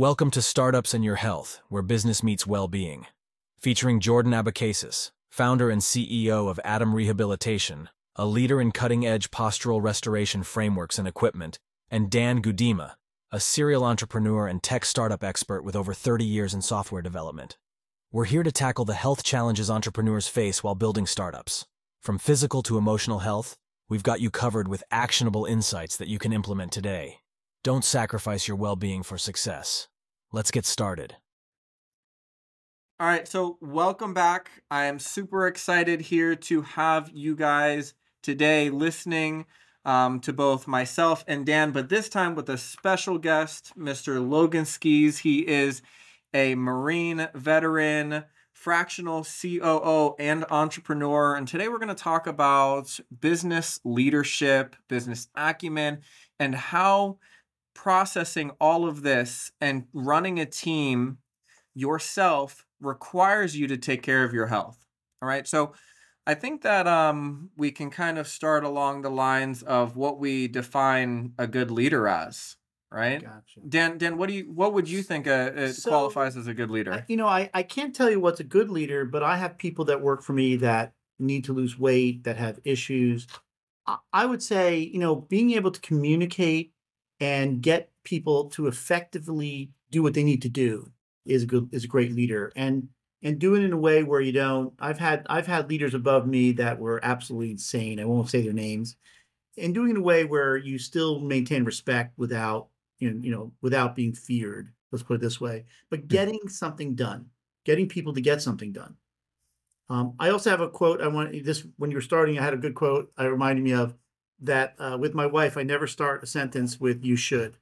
Welcome to Startups and Your Health, where business meets well-being. Featuring Jordan Abecasis, founder and CEO of Adam Rehabilitation, a leader in cutting-edge postural restoration frameworks and equipment, and Dan Gudima, a serial entrepreneur and tech startup expert with over 30 years in software development. We're here to tackle the health challenges entrepreneurs face while building startups. From physical to emotional health, we've got you covered with actionable insights that you can implement today. Don't sacrifice your well-being for success. Let's get started. All right, so welcome back. I am super excited here to have you guys today listening um, to both myself and Dan, but this time with a special guest, Mr. Logan Skees. He is a Marine veteran, fractional COO, and entrepreneur. And today we're going to talk about business leadership, business acumen, and how processing all of this and running a team yourself requires you to take care of your health. All right. So I think that um, we can kind of start along the lines of what we define a good leader as. Right, Gotcha. Dan. Dan, what do you? What would you think uh, it So, qualifies as a good leader? You know, I, I can't tell you what's a good leader, but I have people that work for me that need to lose weight, that have issues. I, I would say, you know, being able to communicate and get people to effectively do what they need to do is a good is a great leader. And and do it in a way where you don't I've had I've had leaders above me that were absolutely insane. I won't say their names. And doing it in a way where you still maintain respect without you know, you know, without being feared. Let's put it this way. But getting something done, getting people to get something done. Um, I also have a quote. I want this when you were starting. I had a good quote. I reminded me of that uh, with my wife. I never start a sentence with "you should."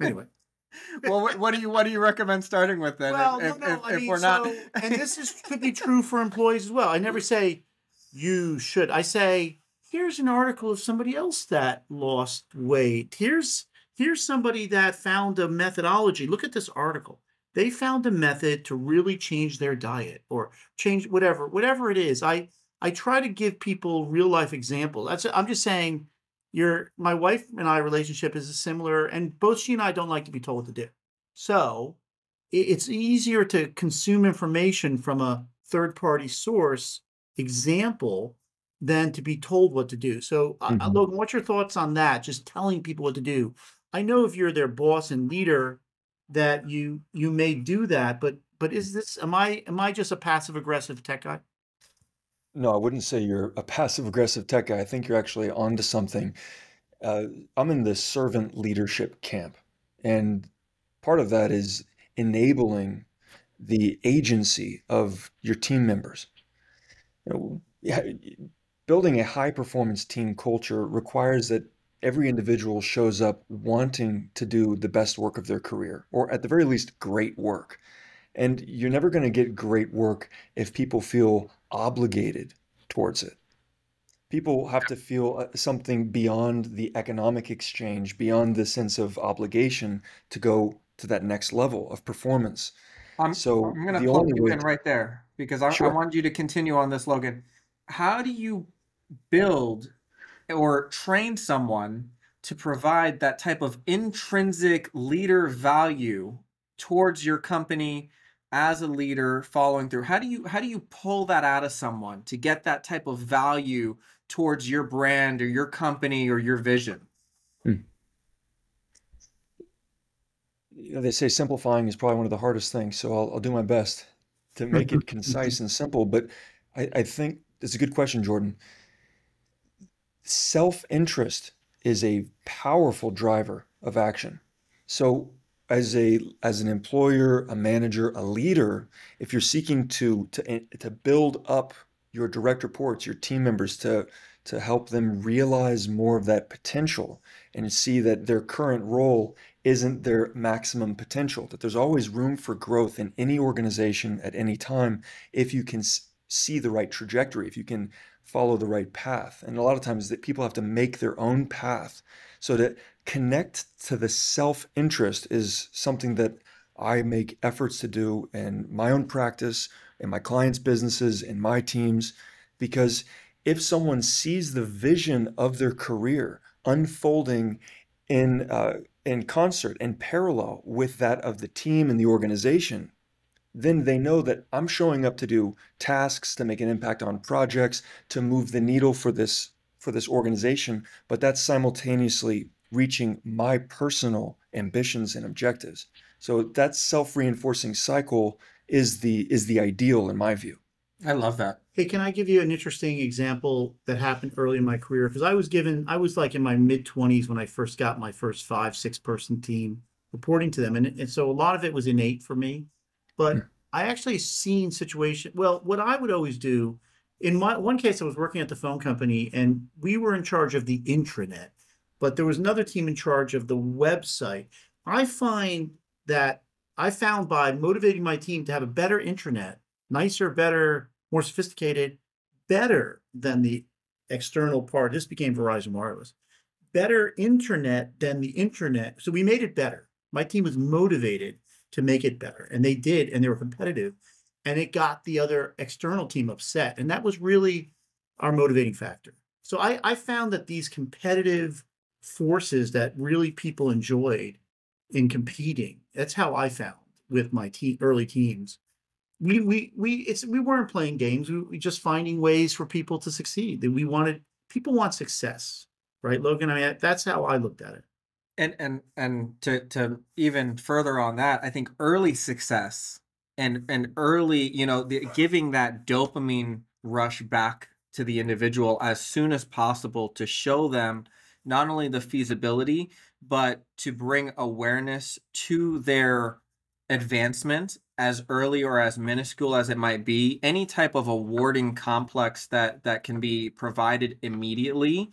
Anyway, well, what, what do you what do you recommend starting with then? well, if, no, no. if, I if mean, we're not, so, and this is could be true for employees as well. I never say you should. I say here's an article of somebody else that lost weight. Here's here's somebody that found a methodology. Look at this article. They found a method to really change their diet or change whatever whatever it is. I I try to give people real life examples. That's I'm just saying your my wife and I relationship is similar and both she and I don't like to be told what to do. So it's easier to consume information from a third party source example than to be told what to do. So, uh, uh, Mhm. Logan, what's your thoughts on that? Just telling people what to do. I know if you're their boss and leader that you you may do that, but but is this am I am I just a passive aggressive tech guy? No, I wouldn't say you're a passive aggressive tech guy. I think you're actually onto something. Uh, I'm in the servant leadership camp, and part of that is enabling the agency of your team members. You know, building a high performance team culture requires that every individual shows up wanting to do the best work of their career, or at the very least, great work. And you're never going to get great work if people feel obligated towards it. People have to feel uh, something beyond the economic exchange, beyond the sense of obligation to go to that next level of performance. I'm So I'm gonna the plug you in to, right there because I, I want you to continue on this, Logan. How do you build or train someone to provide that type of intrinsic leader value towards your company as a leader following through? How do you how do you pull that out of someone to get that type of value towards your brand or your company or your vision? Hmm. You know, they say simplifying is probably one of the hardest things, so I'll, I'll do my best to make it concise and simple. But I, I think it's a good question, Jordan. Self-interest is a powerful driver of action. So as a as an employer, a manager, a leader, if you're seeking to to eh, to build up your direct reports, your team members to to help them realize more of that potential and see that their current role isn't their maximum potential, that there's always room for growth in any organization at any time if you can see the right trajectory, if you can follow the right path. And a lot of times that people have to make their own path. So to connect to the self-interest is something that I make efforts to do in my own practice, in my clients' businesses, in my teams, because if someone sees the vision of their career unfolding in uh, in concert and parallel with that of the team and the organization, then they know that I'm showing up to do tasks, to make an impact on projects, to move the needle for this for this organization, but that's simultaneously reaching my personal ambitions and objectives. So that self-reinforcing cycle is the is the ideal in my view. I love that. Hey, can I give you an interesting example that happened early in my career? Because I was given, I was like in my mid 20s when I first got my first five, six person team reporting to them. And, and so a lot of it was innate for me. But Hmm. I actually seen situation. Well, what I would always do in my one case, I was working at the phone company and we were in charge of the intranet, but there was another team in charge of the website. I find that I found by motivating my team to have a better intranet, nicer, better, more sophisticated, better than the external part. This became Verizon Wireless. Better internet than the internet. So we made it better. My team was motivated to make it better, and they did, and they were competitive. And it got the other external team upset. And that was really our motivating factor. So I, I found that these competitive forces that really people enjoyed in competing, that's how I found with my team early teams we we we it's we weren't playing games. We, we just finding ways for people to succeed. That we wanted people want success, right, Logan? I mean, that's how I looked at it. And and and to to even further on that, I think early success and and early, you know, the, giving that dopamine rush back to the individual as soon as possible to show them not only the feasibility but to bring awareness to their advancement as early or as minuscule as it might be any type of awarding complex that that can be provided immediately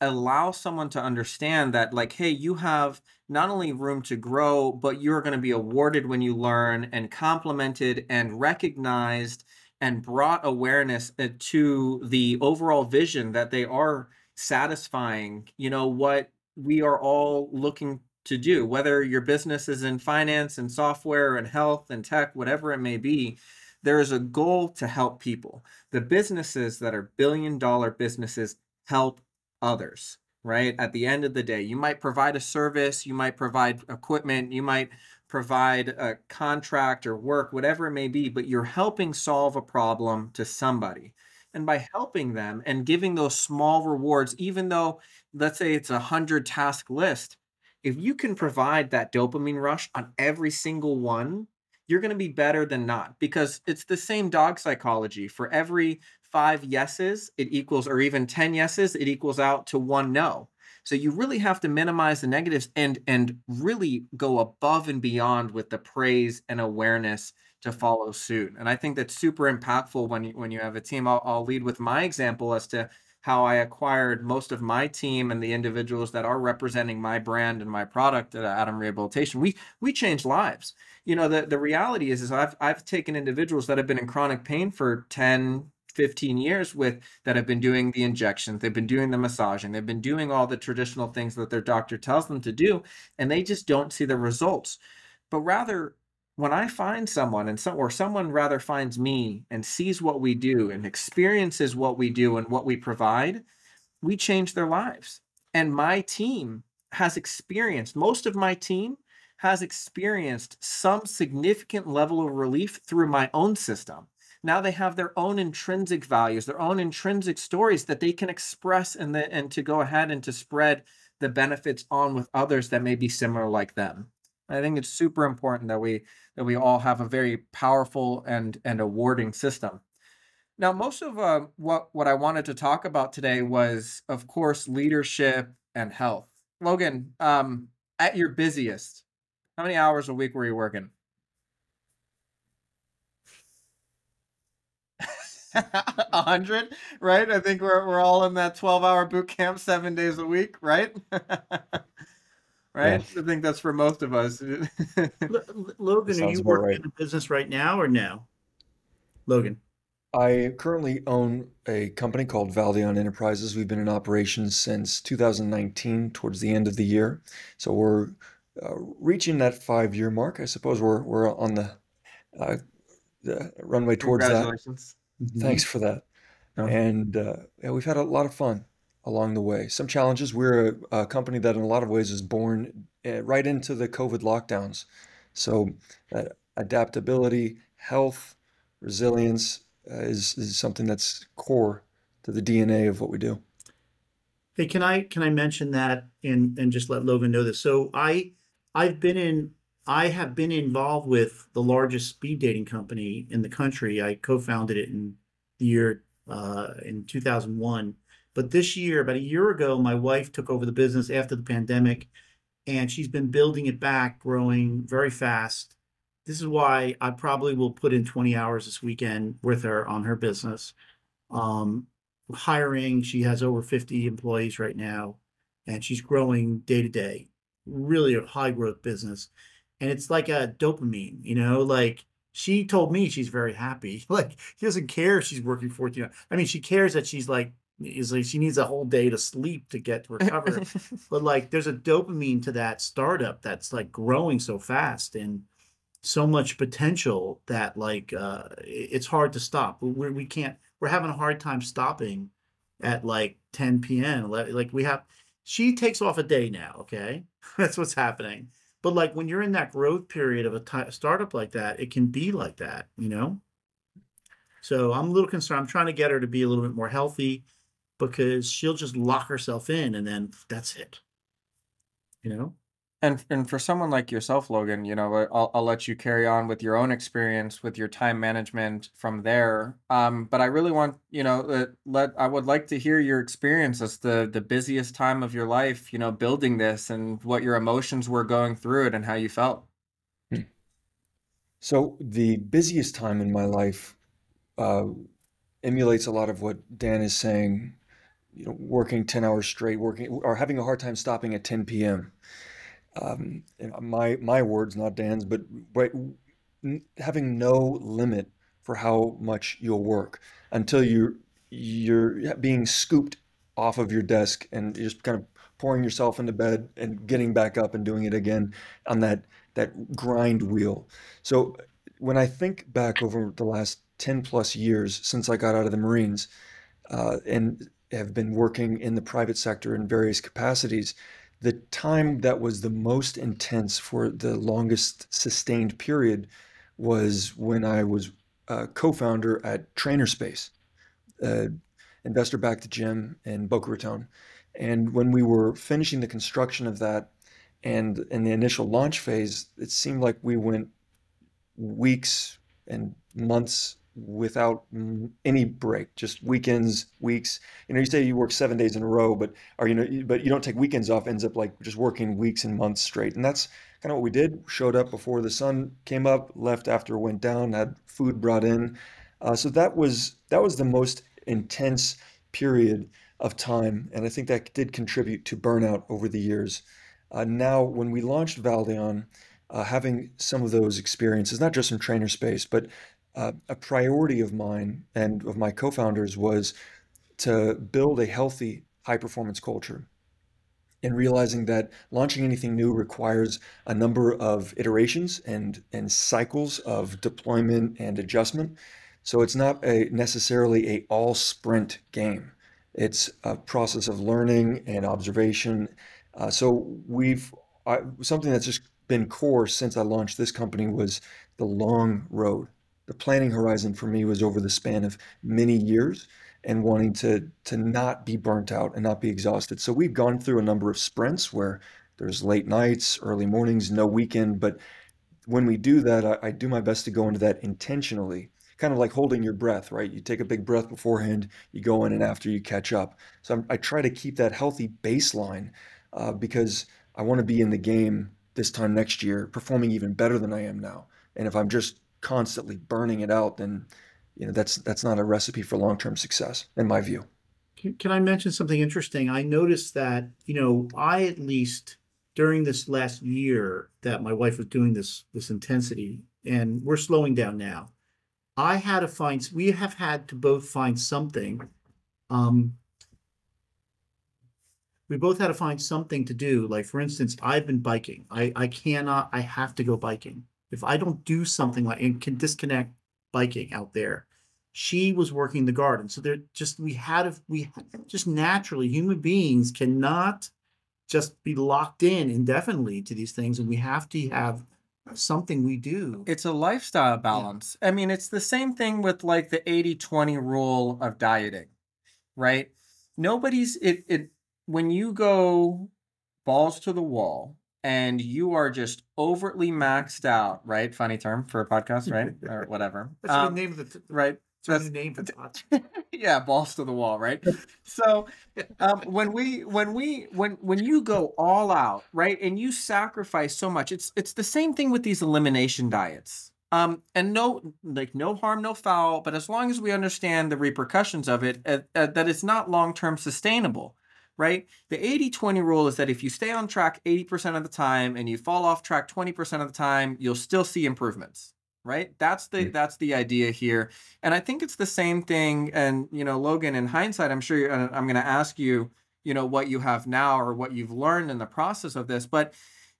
allow someone to understand that like hey you have not only room to grow but you're going to be awarded when you learn and complimented and recognized and brought awareness uh, to the overall vision that they are satisfying you know what we are all looking to do whether your business is in finance and software and health and tech whatever it may be there is a goal to help people. The businesses that are billion dollar businesses help others right? At the end of the day you might provide a service you might provide equipment you might provide a contract or work whatever it may be but you're helping solve a problem to somebody and by helping them and giving those small rewards even though let's say it's a 100 task list if you can provide that dopamine rush on every single one you're going to be better than not because it's the same dog psychology. For every five yeses it equals or even 10 yeses it equals out to one no. So you really have to minimize the negatives and and really go above and beyond with the praise and awareness to follow suit and i think that's super impactful when you when you have a team i'll, I'll lead with my example as to how I acquired most of my team and the individuals that are representing my brand and my product at Adam Rehabilitation. We we changed lives. You know, the, the reality is is I've I've taken individuals that have been in chronic pain for 10, 15 years with that have been doing the injections, they've been doing the massaging, they've been doing all the traditional things that their doctor tells them to do, and they just don't see the results. But rather when I find someone and some or someone rather finds me and sees what we do and experiences what we do and what we provide, we change their lives. And my team has experienced, most of my team has experienced some significant level of relief through my own system. Now they have their own intrinsic values, their own intrinsic stories that they can express and, the, and to go ahead and to spread the benefits on with others that may be similar like them. I think it's super important that we that we all have a very powerful and and awarding system. Now, most of uh, what what I wanted to talk about today was, of course, leadership and health. Logan, um, at your busiest, how many hours a week were you working? A hundred, right? I think we're we're all in that twelve hour boot camp, seven days a week, right? right? I think that's for most of us. L- L- Logan, are you working right. in a business right now or no? Logan. I currently own a company called Valdeon Enterprises. We've been in operation since 2019, towards the end of the year. So we're uh, reaching that five-year mark. I suppose we're we're on the uh, the runway towards that. Thanks for that. Yeah. And uh, yeah, we've had a lot of fun along the way. Some challenges. We're a, a company that, in a lot of ways, is born uh, right into the COVID lockdowns. So uh, adaptability, health, resilience uh, is, is something that's core to the DNA of what we do. Hey, can I can I mention that and and just let Logan know this? So I I've been in I have been involved with the largest speed dating company in the country. I co-founded it in the year uh, in 2001. But this year, about a year ago, my wife took over the business after the pandemic, and she's been building it back, growing very fast. This is why I probably will put in 20 hours this weekend with her on her business. Um, hiring, she has over 50 employees right now, and she's growing day to day. Really a high growth business. And it's like a dopamine, you know, like she told me she's very happy. Like she doesn't care if she's working 14 hours. I mean, she cares that she's like is like she needs a whole day to sleep to get to recover. but like there's a dopamine to that startup that's like growing so fast and so much potential that like uh it's hard to stop. We we can't we're having a hard time stopping at like 10 p.m. Like we have she takes off a day now, okay? That's what's happening. But like when you're in that growth period of a t- startup like that, it can be like that, you know? So I'm a little concerned. I'm trying to get her to be a little bit more healthy because she'll just lock herself in and then that's it. You know? And and for someone like yourself, Logan, you know, I'll I'll let you carry on with your own experience with your time management from there. Um, but I really want, you know, uh, let I would like to hear your experience as the the busiest time of your life, you know, building this and what your emotions were going through it and how you felt. Hmm. So the busiest time in my life uh, emulates a lot of what Dan is saying. You know, working 10 hours straight, working or having a hard time stopping at 10 p.m um, my my words, not Dan's, but right, having no limit for how much you'll work until you you're being scooped off of your desk and just kind of pouring yourself into bed and getting back up and doing it again on that that grind wheel. So when I think back over the last 10 plus years since I got out of the Marines uh, and have been working in the private sector in various capacities, the time that was the most intense for the longest sustained period was when I was a co-founder at Trainer Space, uh, investor-backed gym in Boca Raton. And when we were finishing the construction of that and in the initial launch phase, it seemed like we went weeks and months without any break, just weekends, weeks. You know, you say you work seven days in a row, but or you know, but you don't take weekends off. Ends up like just working weeks and months straight, and that's kind of what we did. Showed up before the sun came up, left after it went down, had food brought in. Uh, so that was that was the most intense period of time, and I think that did contribute to burnout over the years. Uh, now, when we launched Valdeon, uh, having some of those experiences, not just in trainer space, but uh, a priority of mine and of my co-founders was to build a healthy high performance culture. And realizing that launching anything new requires a number of iterations and and cycles of deployment and adjustment. So it's not a necessarily a all sprint game. It's a process of learning and observation. Uh, so we've I, something that's just been core since i launched this company was the long road the planning horizon for me was over the span of many years and wanting to to not be burnt out and not be exhausted. So we've gone through a number of sprints where there's late nights, early mornings, no weekend. But when we do that, I, I do my best to go into that intentionally, kind of like holding your breath, right? You take a big breath beforehand, you go in, and after you catch up. So I'm, i try to keep that healthy baseline uh, because I want to be in the game this time next year, performing even better than I am now. And if I'm just constantly burning it out, then you know that's that's not a recipe for long-term success, in my view. Can, can I mention something interesting? I noticed that you know I at least during this last year that my wife was doing this this intensity, and we're slowing down now. I had to find we have had to both find something. Um, we both had to find something to do. Like for instance, I've been biking. I I cannot. I have to go biking if I don't do something like and can disconnect biking out there, she was working the garden. So there just we had we just naturally human beings cannot just be locked in indefinitely to these things and we have to have something we do It's a lifestyle balance. I mean, it's the same thing with like the 80-20 rule of dieting, right? Nobody's it it when you go balls to the wall and you are just overtly maxed out, right? Funny term for a podcast, right? or whatever. that's Um, the name of the t- right. that's the name for the podcast. yeah, balls to the wall, right? So um, when we when we when when you go all out, right, and you sacrifice so much, it's it's the same thing with these elimination diets. Um, and no, like no harm, no foul, but as long as we understand the repercussions of it, uh, uh, that it's not long term sustainable, right? The 80 20 rule is that if you stay on track 80% of the time and you fall off track 20% of the time, you'll still see improvements, right? That's the Mm. that's the idea here. And I think it's the same thing. And you know, Logan, in hindsight, I'm sure you're, uh, I'm going to ask you, you know, what you have now or what you've learned in the process of this. But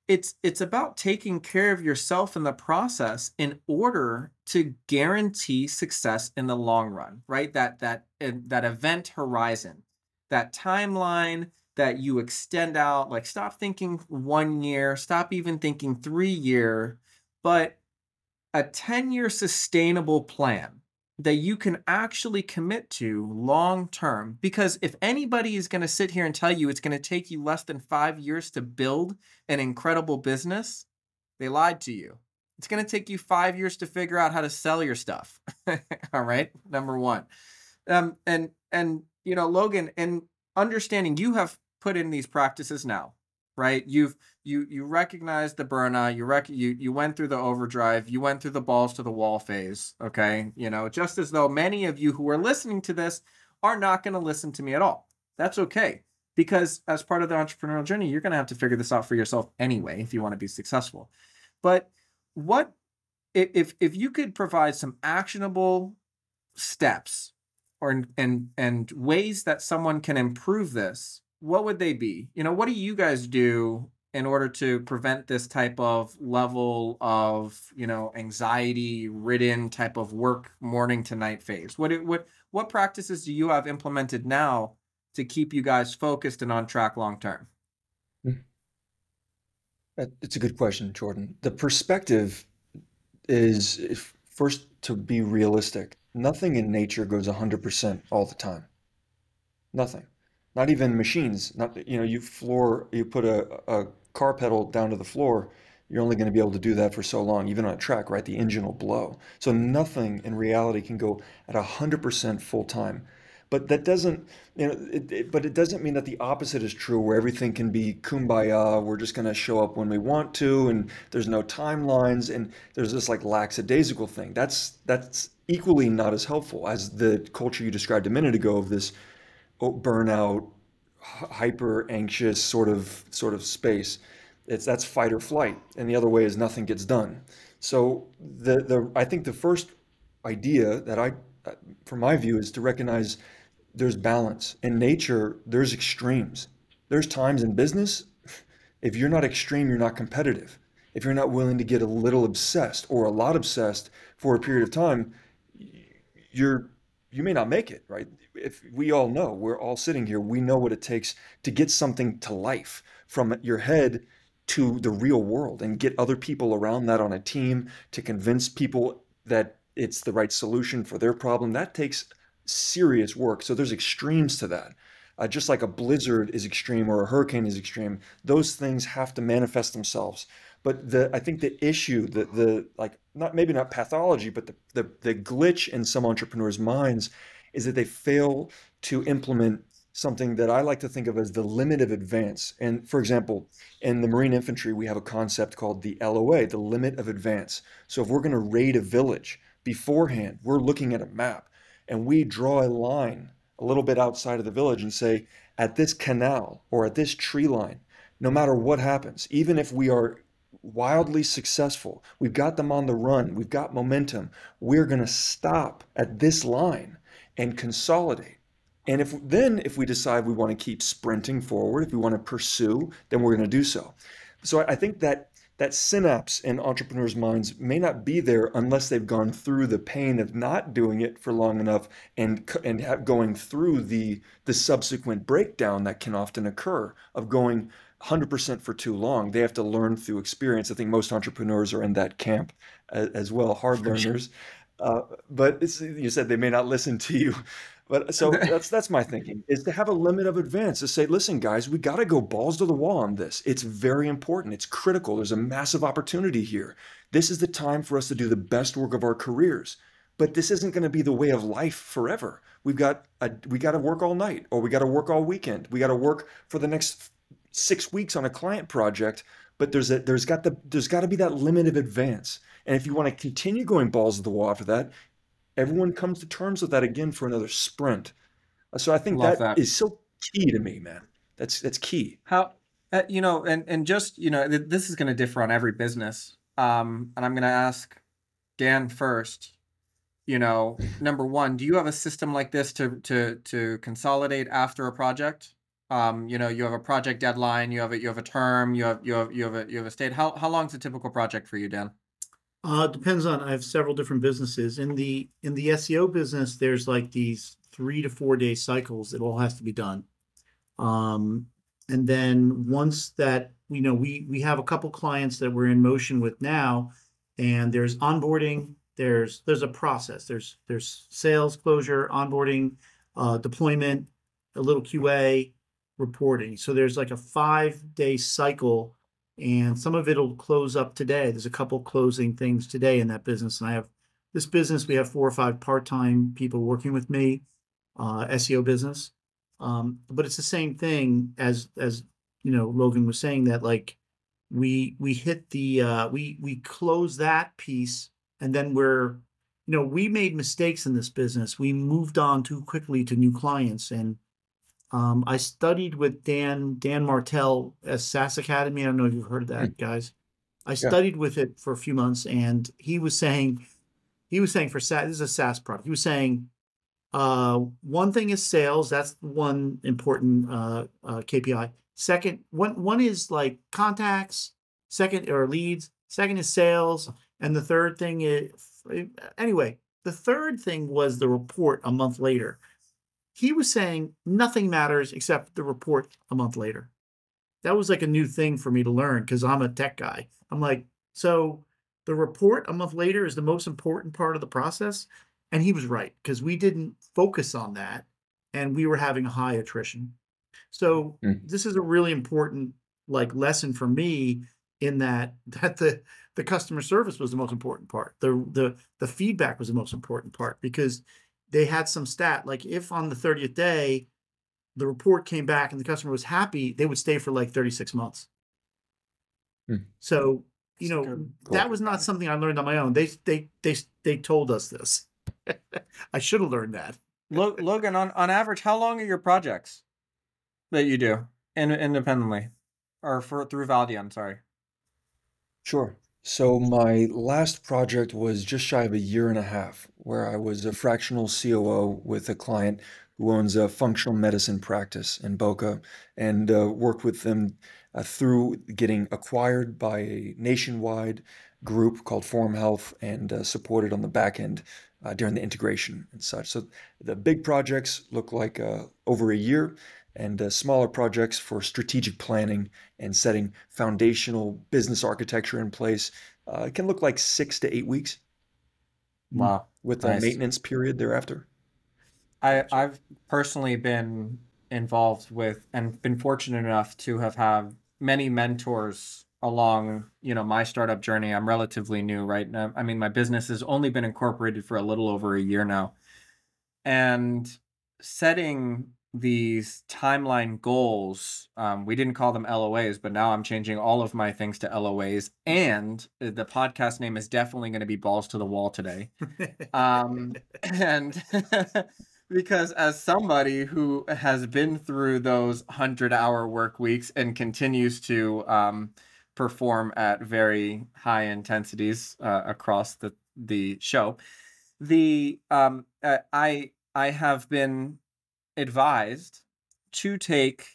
it's it's about taking care of yourself in the process in order to guarantee success in the long run, right? That that that event horizon, that timeline that you extend out. Like, stop thinking one year, stop even thinking three year, but a 10 year sustainable plan that you can actually commit to long term. Because if anybody is going to sit here and tell you it's going to take you less than five years to build an incredible business, they lied to you. It's going to take you five years to figure out how to sell your stuff. All right. Number one. Um, and, and, you know, Logan, and understanding you have put in these practices now, right? You've, you you recognize the burnout you rec- you you went through the overdrive you went through the balls to the wall phase okay? You know just as though many of you who are listening to this are not going to listen to me at all. That's okay because as part of the entrepreneurial journey you're going to have to figure this out for yourself anyway if you want to be successful. But what if if, if you could provide some actionable steps or and and ways that someone can improve this what would they be you know what do you guys do in order to prevent this type of level of you know anxiety ridden type of work morning to night phase what what what practices do you have implemented now to keep you guys focused and on track long term hmm. It's a good question, Jordan. The perspective is first to be realistic. Nothing in nature goes 100% all the time. Nothing. Not even machines. Not, you know, you floor, you put a, a car pedal down to the floor, you're only going to be able to do that for so long, even on a track, right? The engine will blow. So nothing in reality can go at 100% full time. But that doesn't, you know, it, it, but it doesn't mean that the opposite is true, where everything can be kumbaya. We're just going to show up when we want to, and there's no timelines, and there's this like lackadaisical thing. That's that's equally not as helpful as the culture you described a minute ago of this oh, burnout, hyper anxious sort of sort of space. It's that's fight or flight, and the other way is nothing gets done. So the the I think the first idea that I, uh, from my view, is to recognize there's balance in nature. There's extremes. There's times in business. If you're not extreme, you're not competitive. If you're not willing to get a little obsessed or a lot obsessed for a period of time, you're you may not make it, right? If we all know, we're all sitting here, we know what it takes to get something to life from your head to the real world and get other people around that on a team to convince people that it's the right solution for their problem. That takes serious work. So there's extremes to that. Uh, just like a blizzard is extreme or a hurricane is extreme, those things have to manifest themselves. But the I think the issue, the the like not maybe not pathology, but the the, the glitch in some entrepreneurs' minds is that they fail to implement something that I like to think of as the limit of advance. And for example, in the Marine Infantry, we have a concept called the LOA, the limit of advance. So if we're going to raid a village beforehand, we're looking at a map and we draw a line a little bit outside of the village and say, at this canal or at this tree line, no matter what happens, even if we are wildly successful, we've got them on the run, we've got momentum, we're going to stop at this line and consolidate. And if then if we decide we want to keep sprinting forward, if we want to pursue, then we're going to do so. So I I think that that synapse in entrepreneurs' minds may not be there unless they've gone through the pain of not doing it for long enough and and have, going through the the subsequent breakdown that can often occur of going 100% for too long. They have to learn through experience. I think most entrepreneurs are in that camp as, as well, hard learners. Uh, but you said they may not listen to you. But uh, so that's that's my thinking is to have a limit of advance to say, listen, guys, we got to go balls to the wall on this. It's very important. It's critical. There's a massive opportunity here. This is the time for us to do the best work of our careers. But this isn't going to be the way of life forever. We've got a, we got to work all night, or we got to work all weekend. We got to work for the next six weeks on a client project. But there's a there's got the there's got to be that limit of advance. And if you want to continue going balls to the wall after that, everyone comes to terms with that again for another sprint. Uh, so I think that, that is so key to me, man. That's that's key. How uh, you know, and and just you know, this is going to differ on every business. Um, and I'm going to ask Dan first. You know, number one, do you have a system like this to to to consolidate after a project? Um, you know, you have a project deadline, you have a you have a term, you have you have you have a you have a state. How how long is a typical project for you, Dan? Uh, depends on. I have several different businesses in the in the SEO business. There's like these three to four day cycles. It all has to be done. Um, and then once that you know, we we have a couple clients that we're in motion with now, and there's onboarding. There's there's a process. There's there's sales closure, onboarding, uh, deployment, a little QA, reporting. So there's like a five day cycle and some of it'll close up today. There's a couple closing things today in that business, and I have this business. We have four or five part-time people working with me, uh, SEO business, um, but it's the same thing as as you know. Logan was saying that like we we hit the uh, we we close that piece, and then we're you know we made mistakes in this business. We moved on too quickly to new clients, and um, I studied with Dan Dan Martell at SaaS Academy. I don't know if you've heard of that, hmm. guys. I studied with it for a few months, and he was saying, he was saying for SaaS, this is a SaaS product. He was saying, uh, one thing is sales. That's one important uh, uh, KPI. Second, one one is like contacts. Second or leads. Second is sales, and the third thing is anyway. The third thing was the report a month later he was saying nothing matters except the report a month later. That was like a new thing for me to learn because I'm a tech guy. I'm like, so the report a month later is the most important part of the process. And he was right because we didn't focus on that and we were having a high attrition. So mm. this is a really important like lesson for me in that that the the customer service was the most important part. The the the feedback was the most important part because they had some stat like if on the 30th day the report came back and the customer was happy, they would stay for like 36 months. Hmm. So, you know, cool. that was not something I learned on my own. They they they they told us this. I should have learned that. Logan, on, on average, how long are your projects that you do in, independently or for through Valdeon? Sorry. Sure. So my last project was just shy of a year and a half, where I was a fractional COO with a client who owns a functional medicine practice in Boca, and uh, worked with them uh, through getting acquired by a nationwide group called Forum Health, and uh, supported on the back end uh, during the integration and such. So the big projects look like uh, over a year, and uh, smaller projects for strategic planning and setting foundational business architecture in place uh, can look like six to eight weeks. Wow. With nice. a maintenance period thereafter. I, I've personally been involved with and been fortunate enough to have had many mentors along you know my startup journey i'm relatively new right now i mean my business has only been incorporated for a little over a year now and setting these timeline goals. Um, we didn't call them LOAs, but now I'm changing all of my things to LOAs. And uh, the podcast name is definitely going to be Balls to the Wall today. Um, and because as somebody who has been through those 100 hour work weeks and continues to um, perform at very high intensities uh, across the, the show, the um, uh, I I have been advised to take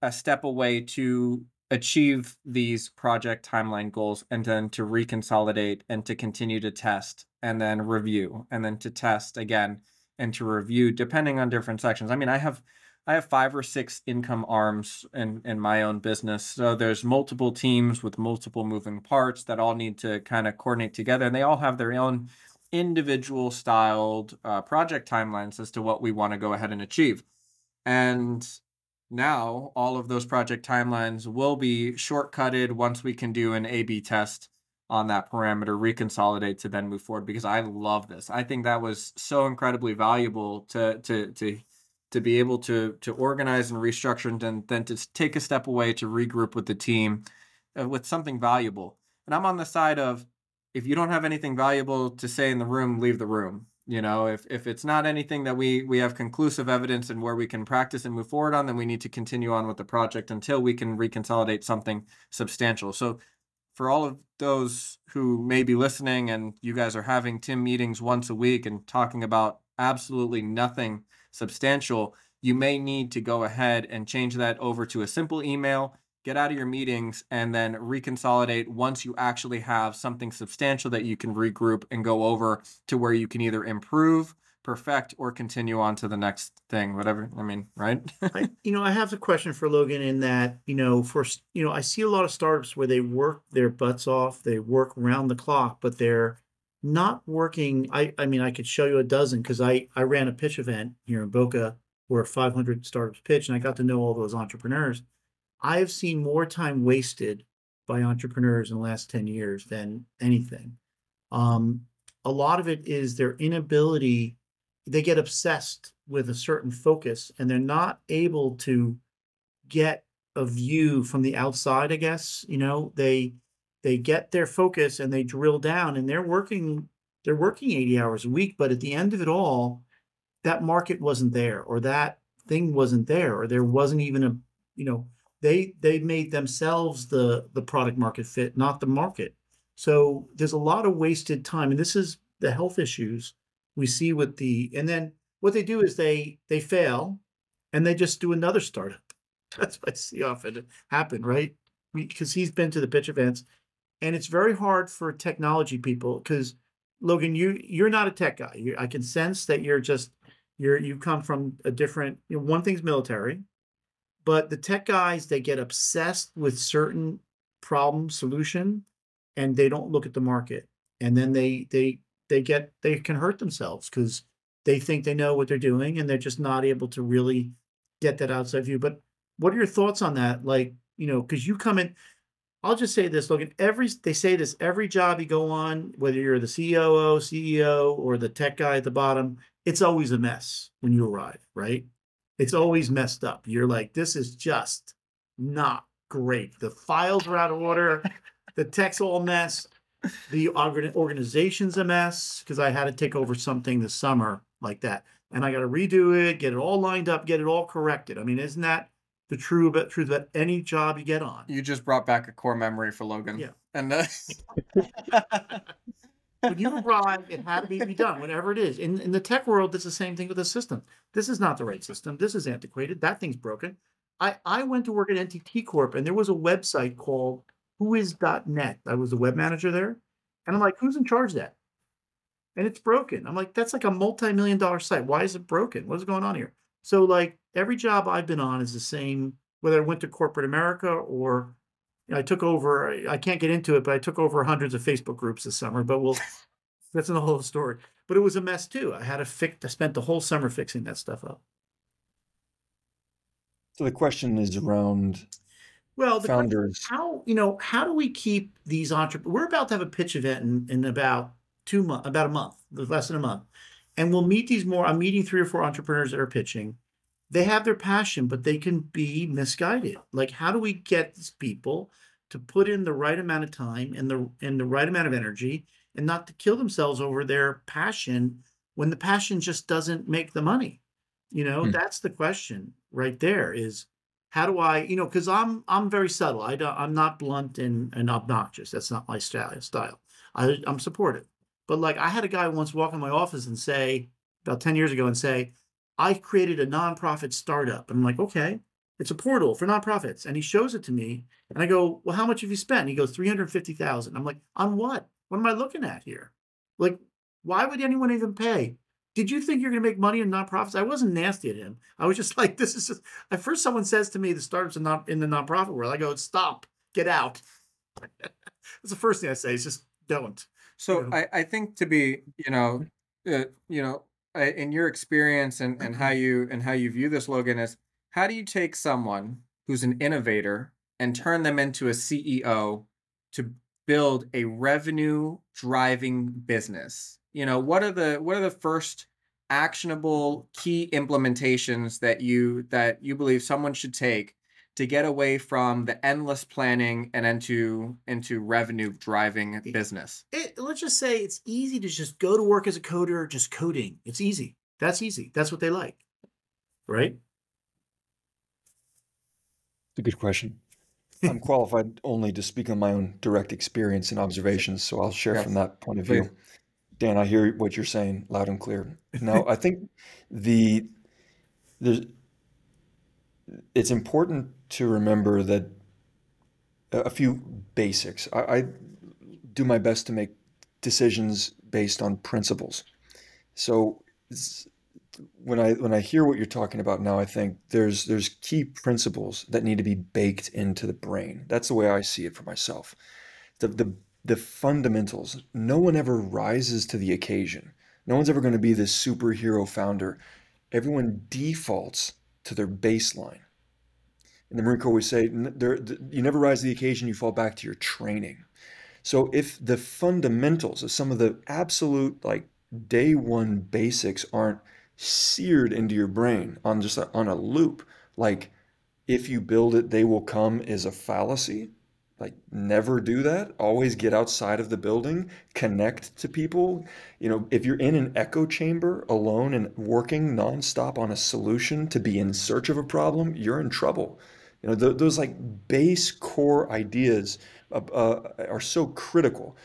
a step away to achieve these project timeline goals and then to reconsolidate and to continue to test and then review and then to test again and to review depending on different sections. I mean, I have I have five or six income arms in, in my own business. So there's multiple teams with multiple moving parts that all need to kind of coordinate together. And they all have their own individual styled uh, project timelines as to what we want to go ahead and achieve. And now all of those project timelines will be shortcutted once we can do an A B test on that parameter, reconsolidate to then move forward because I love this. I think that was so incredibly valuable to to to to be able to to organize and restructure and then, to take a step away to regroup with the team uh, with something valuable. And I'm on the side of if you don't have anything valuable to say in the room, leave the room. You know, if if it's not anything that we we have conclusive evidence and where we can practice and move forward on, then we need to continue on with the project until we can reconsolidate something substantial. So for all of those who may be listening and you guys are having Tim meetings once a week and talking about absolutely nothing substantial, you may need to go ahead and change that over to a simple email get out of your meetings and then reconsolidate once you actually have something substantial that you can regroup and go over to where you can either improve perfect or continue on to the next thing whatever i mean right? I, you know i have a question for logan in that you know for you know i see a lot of startups where they work their butts off they work round the clock but they're not working i i mean i could show you a dozen because i i ran a pitch event here in boca where 500 startups pitch and i got to know all those entrepreneurs I have seen more time wasted by entrepreneurs in the last 10 years than anything. Um, a lot of it is their inability, they get obsessed with a certain focus and they're not able to get a view from the outside, I guess. You know, they they get their focus and they drill down and they're working they're working 80 hours a week, but at the end of it all, that market wasn't there or that thing wasn't there or there wasn't even a, you know, they they made themselves the the product market fit, not the market. So there's a lot of wasted time, and this is the health issues we see with the. And then what they do is they they fail, and they just do another startup. That's what I see often happen, right? Because he's been to the pitch events, and it's very hard for technology people because Logan, you you're not a tech guy. You, I can sense that you're just you're you come from a different. You know, one thing's military, but the tech guys, they get obsessed with certain problem solution and they don't look at the market. And then they they they get they can hurt themselves because they think they know what they're doing and they're just not able to really get that outside view. But what are your thoughts on that? Like, you know, because you come in, I'll just say this, Logan. Every they say this every job you go on, whether you're the COO, CEO, or the tech guy at the bottom, it's always a mess when you arrive, right? It's always messed up. You're like, this is just not great. The files are out of order. the tech's all messed. The organization's a mess because I had to take over something this summer like that, and I got to redo it, get it all lined up, get it all corrected. I mean, isn't that the true about truth about any job you get on? You just brought back a core memory for Logan. Yeah, and. Uh... when you arrive, it had to be, done, whatever it is. In, in the tech world, it's the same thing with the system. This is not the right system. This is antiquated. That thing's broken. I, I went to work at NTT Corp and there was a website called whois.net. I was the web manager there. And I'm like, who's in charge of that? And it's broken. I'm like, that's like a multi-million dollar site. Why is it broken? What is going on here? So like every job I've been on is the same, whether I went to corporate America or I took over. I can't get into it, but I took over hundreds of Facebook groups this summer. But we'll that's the whole story. But it was a mess too. I had to fix. I spent the whole summer fixing that stuff up. So the question is around well the founders. How you know how do we keep these entrepreneurs? We're about to have a pitch event in, in about two months, about a month, less than a month, and we'll meet these more. I'm meeting three or four entrepreneurs that are pitching. They have their passion, but they can be misguided. Like, how do we get these people to put in the right amount of time and the and the right amount of energy and not to kill themselves over their passion when the passion just doesn't make the money? You know hmm. that's the question right there is how do i you know because i'm i'm very subtle. I don't i'm not blunt and, and obnoxious. That's not my style style. I, i'm supportive. But like i had a guy once walk in my office and say about 10 years ago and say i created a nonprofit startup and i'm like okay it's a portal for nonprofits. And he shows it to me. And I go, Well, how much have you spent? And he goes, 350,000. I'm like, On what? What am I looking at here? Like, why would anyone even pay did you think you're going to make money in nonprofits? I wasn't nasty at him. I was just like, this is just, at first someone says to me, the startups are not in the nonprofit world. I go, stop, get out. That's the first thing I say is just don't. So Yeah. I, I think to be, you know, uh, you know, in your experience and, and how mm-hmm. you and how you view this, Logan, is how do you take someone who's an innovator and turn them into a CEO to build a revenue driving business? You know, what are the what are the first actionable key implementations that you that you believe someone should take to get away from the endless planning and into into revenue driving business? It, let's just say it's easy to just go to work as a coder, just coding. It's easy. That's easy. That's what they like. Right? It's a good question. I'm qualified only to speak on my own direct experience and observations, so I'll share from that point of view. Dan, I hear what you're saying loud and clear. Now, I think the there's it's important to remember that a few basics. I, I do my best to make decisions based on principles. So when I when I hear what you're talking about now, I think there's there's key principles that need to be baked into the brain. That's the way I see it for myself. The the the fundamentals. No one ever rises to the occasion. No one's ever going to be this superhero founder. Everyone defaults to their baseline. In the Marine Corps, we say there, you never rise to the occasion, you fall back to your training. So if the fundamentals of some of the absolute like day one basics aren't seared into your brain on just a, on a loop, like if you build it, they will come is a fallacy. Like never do that. Always get outside of the building, connect to people. You know, if you're in an echo chamber alone and working nonstop on a solution to be in search of a problem, you're in trouble. You know, th those like base core ideas uh, uh, are so critical.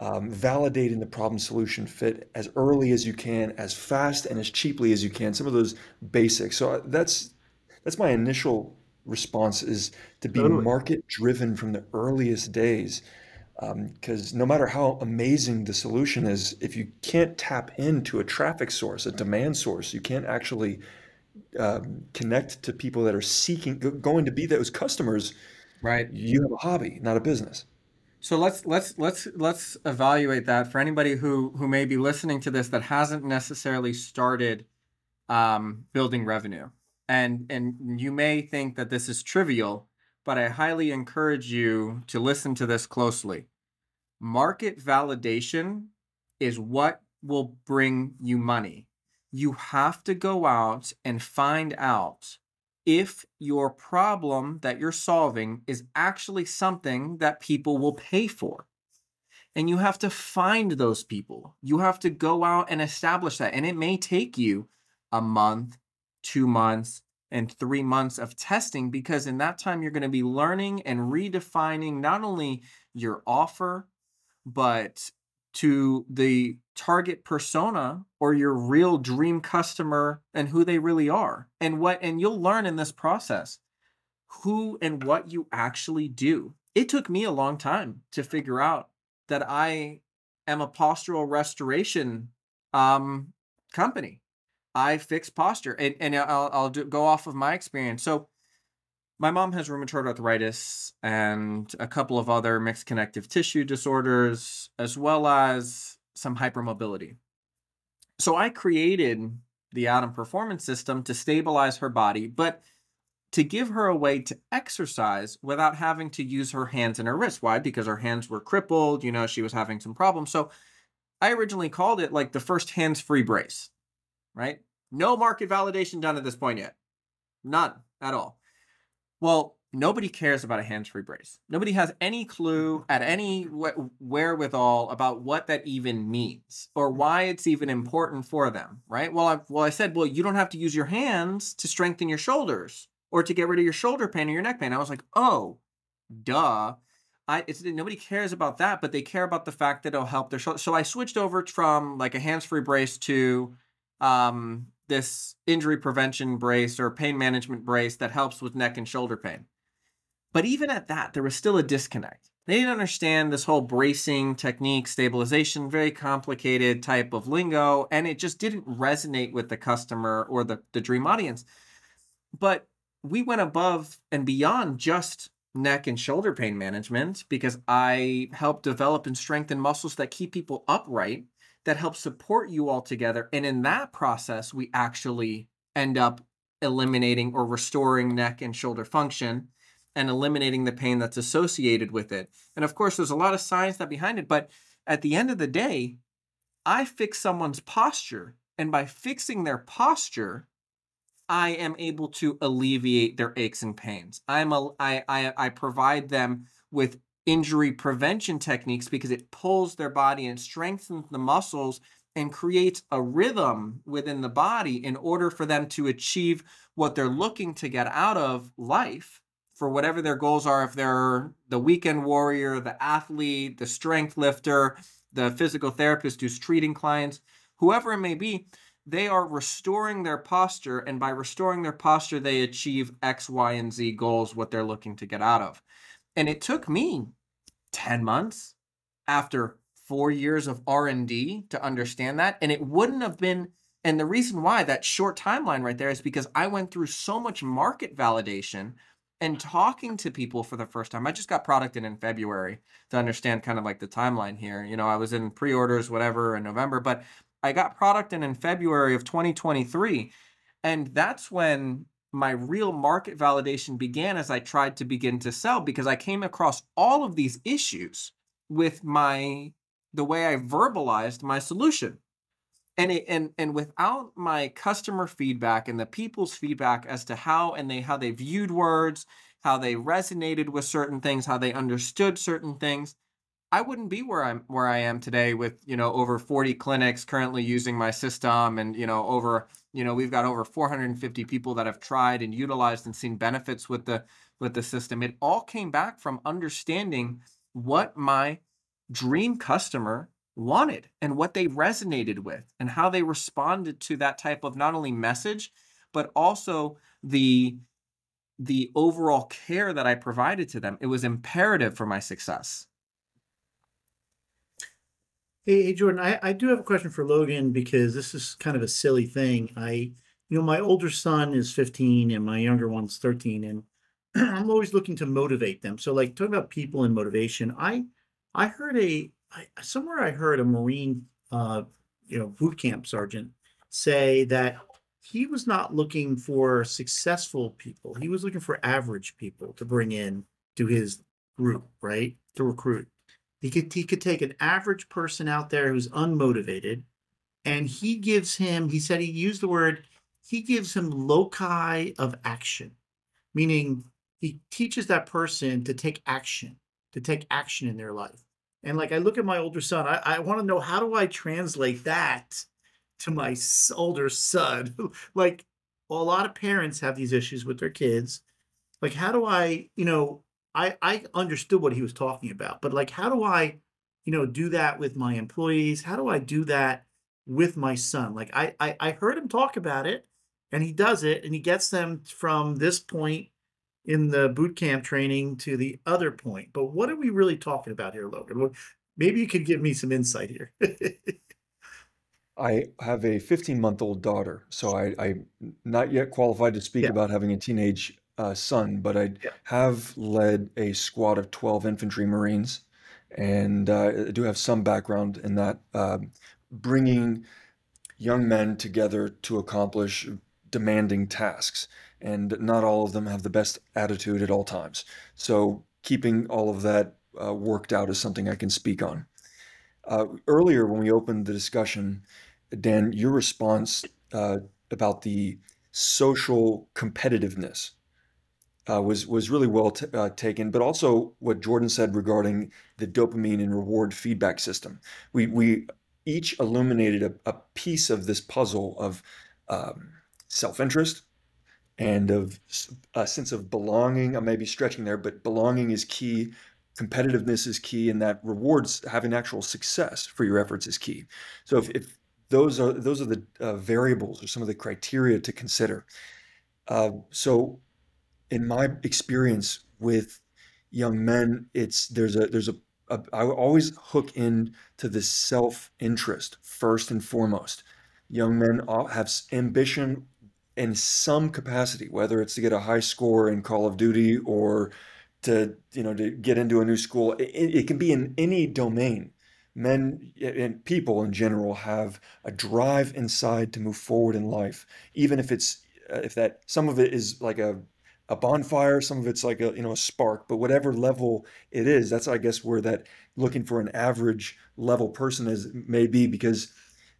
Um, validating the problem solution fit as early as you can, as fast and as cheaply as you can. Some of those basics. So uh, that's that's my initial response is to be Totally. market driven from the earliest days. Because no matter how amazing the solution is, if you can't tap into a traffic source, a demand source, you can't actually um, connect to people that are seeking, going to be those customers, Right. you have a hobby, not a business. So let's let's let's let's evaluate that for anybody who who may be listening to this that hasn't necessarily started um, building revenue, and and you may think that this is trivial, but I highly encourage you to listen to this closely. Market validation is what will bring you money. You have to go out and find out if your problem that you're solving is actually something that people will pay for. And you have to find those people. You have to go out and establish that. And it may take you a month, two months, and three months of testing because in that time you're going to be learning and redefining not only your offer, but to the target persona or your real dream customer and who they really are and what and you'll learn in this process who and what you actually do. It took me a long time to figure out that i am a postural restoration um company. I fix posture and, and i'll, I'll do, go off of my experience. So my mom has rheumatoid arthritis and a couple of other mixed connective tissue disorders, as well as some hypermobility. So I created the Adam Performance System to stabilize her body, but to give her a way to exercise without having to use her hands and her wrists. Why? Because her hands were crippled, you know, she was having some problems. So I originally called it like the first hands free brace, right? No market validation done at this point yet. None at all. Well, nobody cares about a hands-free brace. Nobody has any clue at any wh- wherewithal about what that even means or why it's even important for them, right? Well, I, well, I said, well, you don't have to use your hands to strengthen your shoulders or to get rid of your shoulder pain or your neck pain. I was like, oh, duh. I it's nobody cares about that, but they care about the fact that it'll help their shoulder. So I switched over from like a hands-free brace to um, this injury prevention brace or pain management brace that helps with neck and shoulder pain. But even at that, there was still a disconnect. they didn't understand this whole bracing technique, stabilization, very complicated type of lingo, and it just didn't resonate with the customer or the, the dream audience. But we went above and beyond just neck and shoulder pain management because I help develop and strengthen muscles that keep people upright, that help support you all together. And in that process, we actually end up eliminating or restoring neck and shoulder function and eliminating the pain that's associated with it. And of course, there's a lot of science that behind it, but at the end of the day, I fix someone's posture. And by fixing their posture, I am able to alleviate their aches and pains. I'm a, I, I, I provide them with injury prevention techniques because it pulls their body and strengthens the muscles and creates a rhythm within the body in order for them to achieve what they're looking to get out of life for whatever their goals are if they're the weekend warrior the athlete the strength lifter the physical therapist who's treating clients whoever it may be they are restoring their posture and by restoring their posture they achieve x y and z goals what they're looking to get out of. And it took me 10 months after 4 years of R&D to understand that and it wouldn't have been and the reason why that short timeline right there is because I went through so much market validation and talking to people for the first time. I just got product in in February to understand kind of like the timeline here. You know, I was in pre-orders whatever in November, but I got product in in February of 2023. And that's when my real market validation began as I tried to begin to sell because I came across all of these issues with my the way I verbalized my solution. And it, and and without my customer feedback and the people's feedback as to how and they how they viewed words, how they resonated with certain things, how they understood certain things, I wouldn't be where I'm where I am today with, you know, over 40 clinics currently using my system and, you know, over, you know, we've got over 450 people that have tried and utilized and seen benefits with the with the system. It all came back from understanding what my dream customer wanted and what they resonated with and how they responded to that type of not only message but also the the overall care that I provided to them. It was imperative for my success. Hey, hey Jordan, I, I do have a question for Logan because this is kind of a silly thing. I, you know, my older son is 15 and my younger one's 13, and I'm always looking to motivate them. So, like, talking about people and motivation, I, I heard a, I, somewhere I heard a Marine, uh, you know, boot camp sergeant say that he was not looking for successful people. He was looking for average people to bring in to his group, right? To recruit. He could he could take an average person out there who's unmotivated, and he gives him. He said he used the word. He gives him loci of action, meaning he teaches that person to take action, to take action in their life. And like I look at my older son, I, I want to know how do I translate that to my older son? like well, a lot of parents have these issues with their kids. Like, how do I, you know, I I understood what he was talking about, but like, how do I, you know, do that with my employees? How do I do that with my son? Like, I I, I heard him talk about it, and he does it, and he gets them from this point in the boot camp training to the other point. But what are we really talking about here, Logan? maybe you could give me some insight here. I have a 15 month old daughter, so I, I'm not yet qualified to speak Yeah. about having a teenage uh, son, but I Yeah. have led a squad of 12 infantry Marines, and uh, I do have some background in that, um, bringing young men together to accomplish demanding tasks. And not all of them have the best attitude at all times. So, keeping all of that uh, worked out is something I can speak on. Uh, earlier, when we opened the discussion, Dan, your response uh, about the social competitiveness uh, was was really well t- uh, taken, but also what Jordan said regarding the dopamine and reward feedback system. We we each illuminated a, a piece of this puzzle of um, self-interest and of a sense of belonging. I may be stretching there, but belonging is key. Competitiveness is key, and that rewards having actual success for your efforts is key. So if, if those are those are the uh, variables or some of the criteria to consider. Uh, so in my experience with young men, it's there's a there's a, a I always hook in to the self interest first and foremost. Young men have ambition in some capacity, whether it's to get a high score in Call of Duty or to you know to get into a new school. It, it can be in any domain. Men and people in general have a drive inside to move forward in life, even if it's uh, if that some of it is like a a bonfire some of it's like a you know a spark but whatever level it is that's i guess where that looking for an average level person is may be because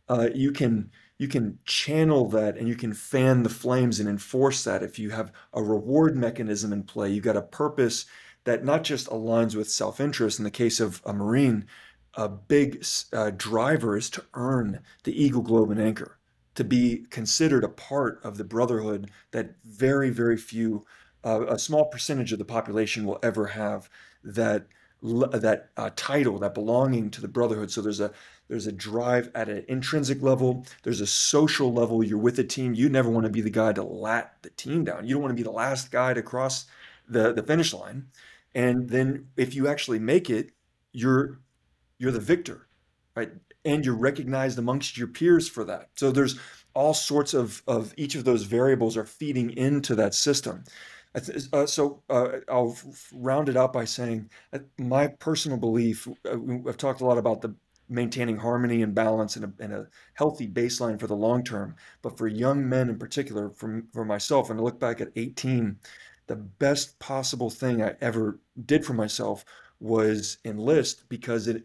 uh, you can you can channel that and you can fan the flames and enforce that if you have a reward mechanism in play you've got a purpose that not just aligns with self-interest in the case of a marine a big uh, driver is to earn the eagle globe and anchor to be considered a part of the brotherhood that very very few uh, a small percentage of the population will ever have that that uh, title, that belonging to the brotherhood. So there's a there's a drive at an intrinsic level. There's a social level. You're with a team. You never want to be the guy to lat the team down. You don't want to be the last guy to cross the the finish line. And then if you actually make it, you're you're the victor, right? And you're recognized amongst your peers for that. So there's all sorts of of each of those variables are feeding into that system. Uh, so uh, I'll round it up by saying uh, my personal belief. Uh, I've talked a lot about the maintaining harmony and balance and a, and a, healthy baseline for the long term. But for young men in particular, for, for myself, and I look back at 18, the best possible thing I ever did for myself was enlist because it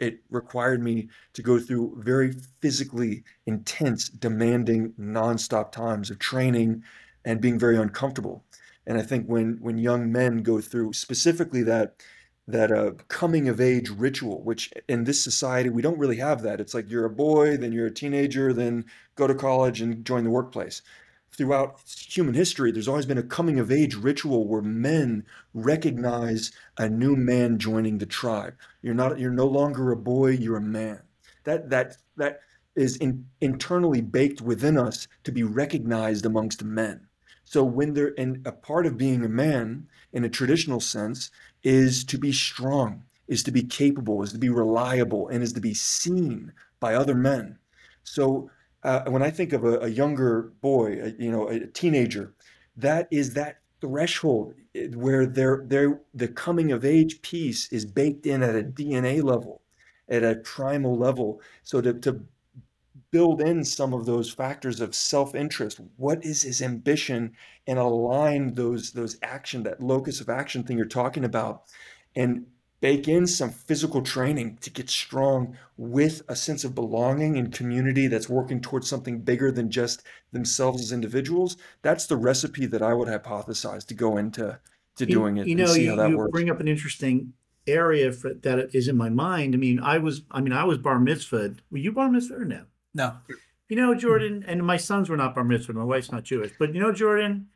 it required me to go through very physically intense, demanding, nonstop times of training and being very uncomfortable. And I think when when young men go through specifically that that uh, coming of age ritual, which in this society we don't really have that. It's like you're a boy, then you're a teenager, then go to college and join the workplace. Throughout human history, there's always been a coming of age ritual where men recognize a new man joining the tribe. You're not you're no longer a boy, you're a man. That that that is in, internally baked within us to be recognized amongst men. So when they're and a part of being a man in a traditional sense is to be strong, is to be capable, is to be reliable, and is to be seen by other men. So uh, when I think of a, a younger boy, a, you know, a teenager, that is that threshold eh, where their their the coming of age piece is baked in at a DNA level, at a primal level. So to, to build in some of those factors of self-interest. What is his ambition and align those those action that locus of action thing you're talking about and bake in some physical training to get strong with a sense of belonging and community that's working towards something bigger than just themselves as individuals? That's the recipe that i would hypothesize to go into to doing it you know you, you bring up an interesting area for, that is in my mind. I mean i was i mean i was bar mitzvahed. Were you bar mitzvahed or no no. You know, Jordan, and my sons were not bar mitzvah. My wife's not Jewish, but you know, Jordan,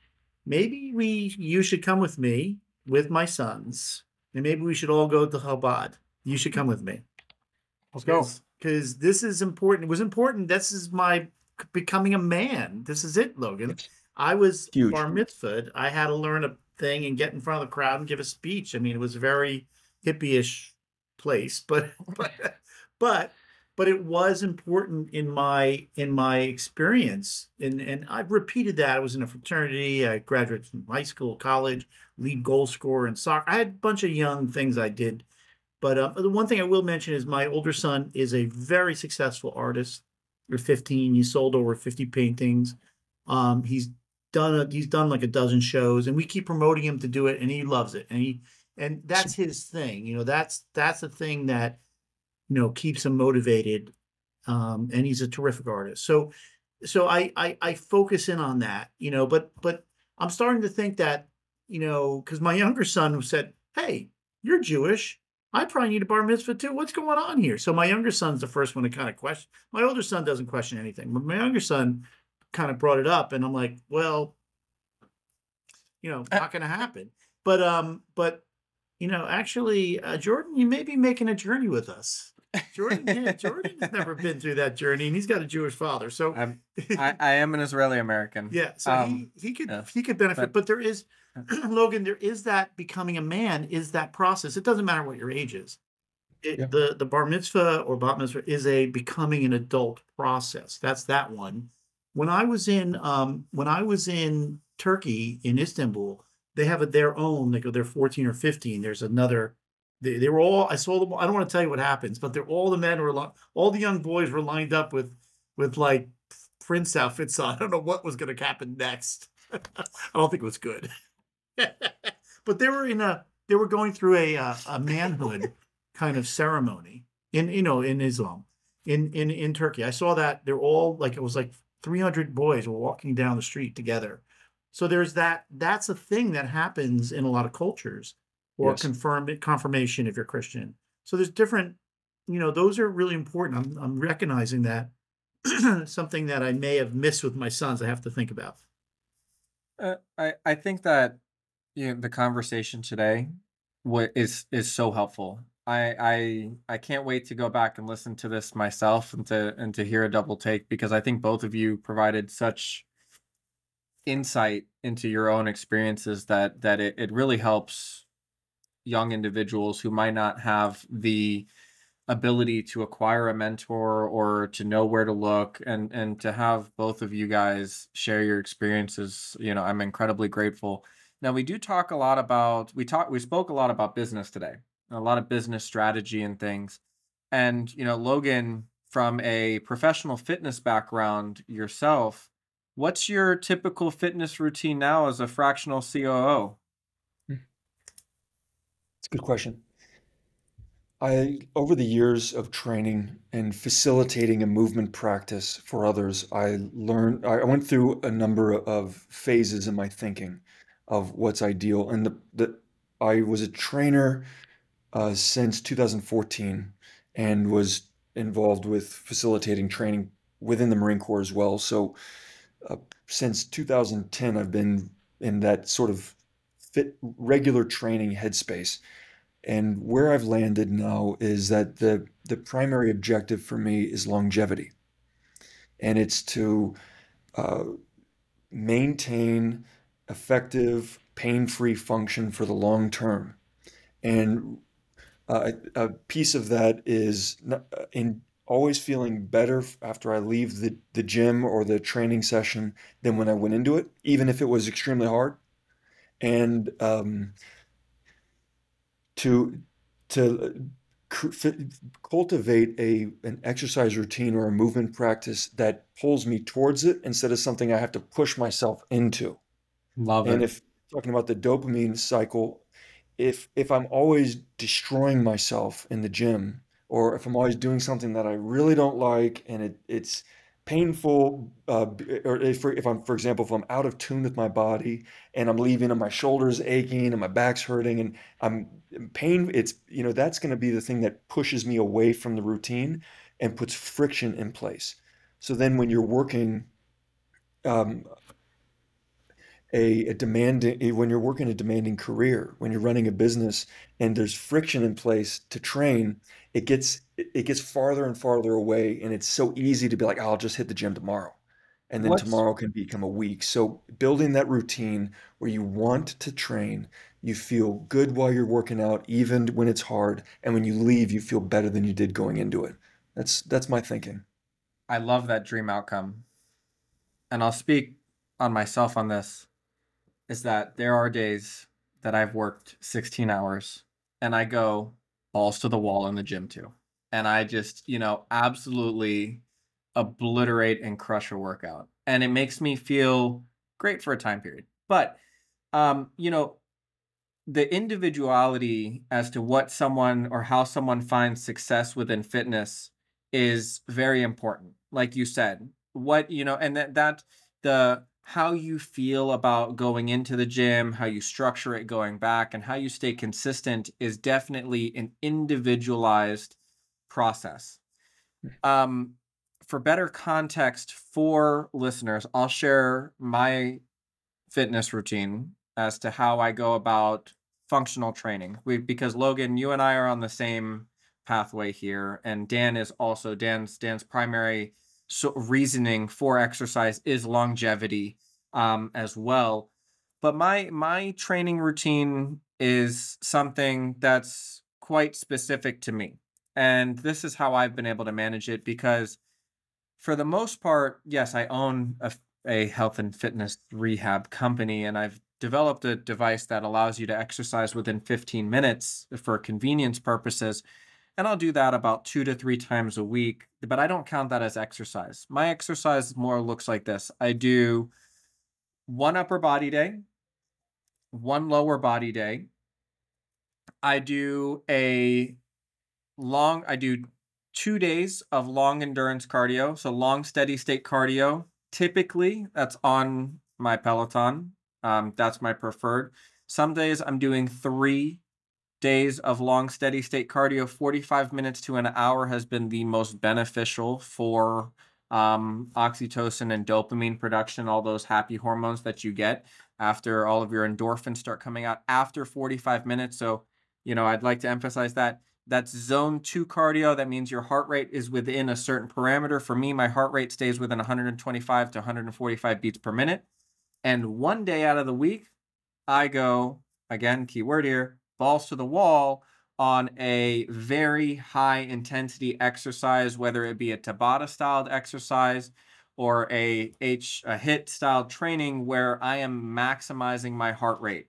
maybe we you should come with me with my sons, and maybe we should all go to Chabad. You should come with me. Let's go. Because this is important. It was important. This is my becoming a man. This is it, Logan. I was Huge. bar mitzvah. I had to learn a thing and get in front of the crowd and give a speech. I mean, it was a very hippie-ish place, but but but but it was important in my in my experience. And and i've repeated that. I was in a fraternity i graduated from high school college lead goal scorer in soccer i had a bunch of young things i did. But uh, the one thing i will mention is my older son is a very successful artist. You're 15 he sold over 50 paintings. Um, he's done a, he's done like a dozen shows and we keep promoting him to do it and he loves it and he and that's his thing you know that's that's the thing that you know keeps him motivated um, and he's a terrific artist. So so I, I i focus in on that you know but but i'm starting to think that you know because my younger son said hey you're jewish. I probably need a bar mitzvah too. What's going on here? So my younger son's the first one to kind of question my older son doesn't question anything but my younger son kind of brought it up and i'm like well you know not gonna happen. But um but you know actually uh, jordan you may be making a journey with us Jordan, yeah, Jordan has never been through that journey, and he's got a Jewish father. So I'm, I, I am an Israeli American. Yeah, so um, he, he could yeah, he could benefit, but, but there is Logan, there is that becoming a man is that process. It doesn't matter what your age is. It, Yeah. The the bar mitzvah or bat mitzvah is a becoming an adult process. That's that one. When I was in um when I was in Turkey in Istanbul, they have a, their own. They go they're fourteen or fifteen. There's another. They, they were all. I saw them. I don't want to tell you what happens, but they're all the men were all the young boys were lined up with with like prince outfits on. I don't know what was going to happen next. I don't think it was good. but they were in a they were going through a uh, a manhood kind of ceremony in you know in Islam in in in Turkey. I saw that they're all like it was like 300 boys were walking down the street together. So there's that that's a thing that happens in a lot of cultures or Yes. confirm confirmation if you're Christian. So there's different you know those are really important. I'm I'm recognizing that something that I may have missed with my sons I have to think about. Uh, I I think that you know, the conversation today what is is so helpful. I I I can't wait to go back and listen to this myself and to and to hear a double take because I think both of you provided such insight into your own experiences that that it, it really helps young individuals who might not have the ability to acquire a mentor or to know where to look and and to have both of you guys share your experiences you know i'm incredibly grateful. Now we do talk a lot about we talk we spoke a lot about business today a lot of business strategy and things. And you know logan from a professional fitness background yourself what's your typical fitness routine now as a fractional coo good question. I, over the years of training and facilitating a movement practice for others, I learned, I went through a number of phases in my thinking of what's ideal. And the, the I was a trainer uh, since 2014 and was involved with facilitating training within the Marine Corps as well. So uh, since 2010, I've been in that sort of fit regular training headspace. And where I've landed now is that the the primary objective for me is longevity, and it's to uh, maintain effective, pain-free function for the long term. And uh, a piece of that is uh, in always feeling better after I leave the, the gym or the training session than when I went into it, even if it was extremely hard. And um, to to uh, cultivate a an exercise routine or a movement practice that pulls me towards it instead of something I have to push myself into. love And it if talking about the dopamine cycle, if if I'm always destroying myself in the gym, or if I'm always doing something that I really don't like and it it's painful, uh, or if, if I'm, for example, if I'm out of tune with my body and I'm leaving and my shoulders aching and my back's hurting and I'm pain, it's, you know, that's going to be the thing that pushes me away from the routine and puts friction in place. So then when you're working, um, a, a demanding when you're working a demanding career when you're running a business and there's friction in place to train it gets it it gets farther and farther away and it's so easy to be like "Oh, i'll just hit the gym tomorrow. And then What's- tomorrow can become a week. So building that routine where you want to train you feel good while you're working out even when it's hard and when you leave you feel better than you did going into it. That's that's my thinking. I love that dream outcome. And I'll speak on myself on this is that there are days that I've worked 16 hours and I go balls to the wall in the gym too. And I just, you know, absolutely obliterate and crush a workout. And it makes me feel great for a time period. But um, you know, the individuality as to what someone or how someone finds success within fitness is very important like you said what you know and that that the how you feel about going into the gym how you structure it going back and how you stay consistent is definitely an individualized process. Um for better context for listeners i'll share my fitness routine as to how i go about functional training. We because logan you and i are on the same pathway here and dan is also dan's dan's primary so reasoning for exercise is longevity um, as well. But my my training routine is something that's quite specific to me. And this is how I've been able to manage it because for the most part, yes, I own a, a health and fitness rehab company and I've developed a device that allows you to exercise within 15 minutes for convenience purposes. And I'll do that about two to three times a week, but I don't count that as exercise. My exercise more looks like this I do one upper body day, one lower body day. I do a long, I do two days of long endurance cardio. So long steady state cardio. Typically, that's on my Peloton. Um, that's my preferred. Some days I'm doing three days of long steady state cardio. 45 minutes to an hour has been the most beneficial for um, oxytocin and dopamine production, all those happy hormones that you get after all of your endorphins start coming out after 45 minutes. So, you know, I'd like to emphasize that that's zone two cardio. That means your heart rate is within a certain parameter. For me, my heart rate stays within 125 to 145 beats per minute. And one day out of the week, I go, again, keyword here, balls to the wall on a very high intensity exercise, whether it be a Tabata styled exercise or a H a HIIT style training where I am maximizing my heart rate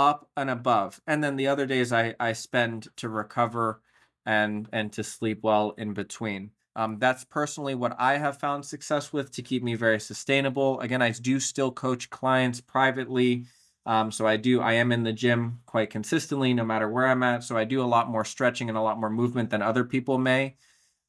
up and above. And then the other days I, I spend to recover and and to sleep well in between. Um, that's personally what I have found success with to keep me very sustainable. Again, I do still coach clients privately. Um, so I do, I am in the gym quite consistently, no matter where I'm at. So I do a lot more stretching and a lot more movement than other people may.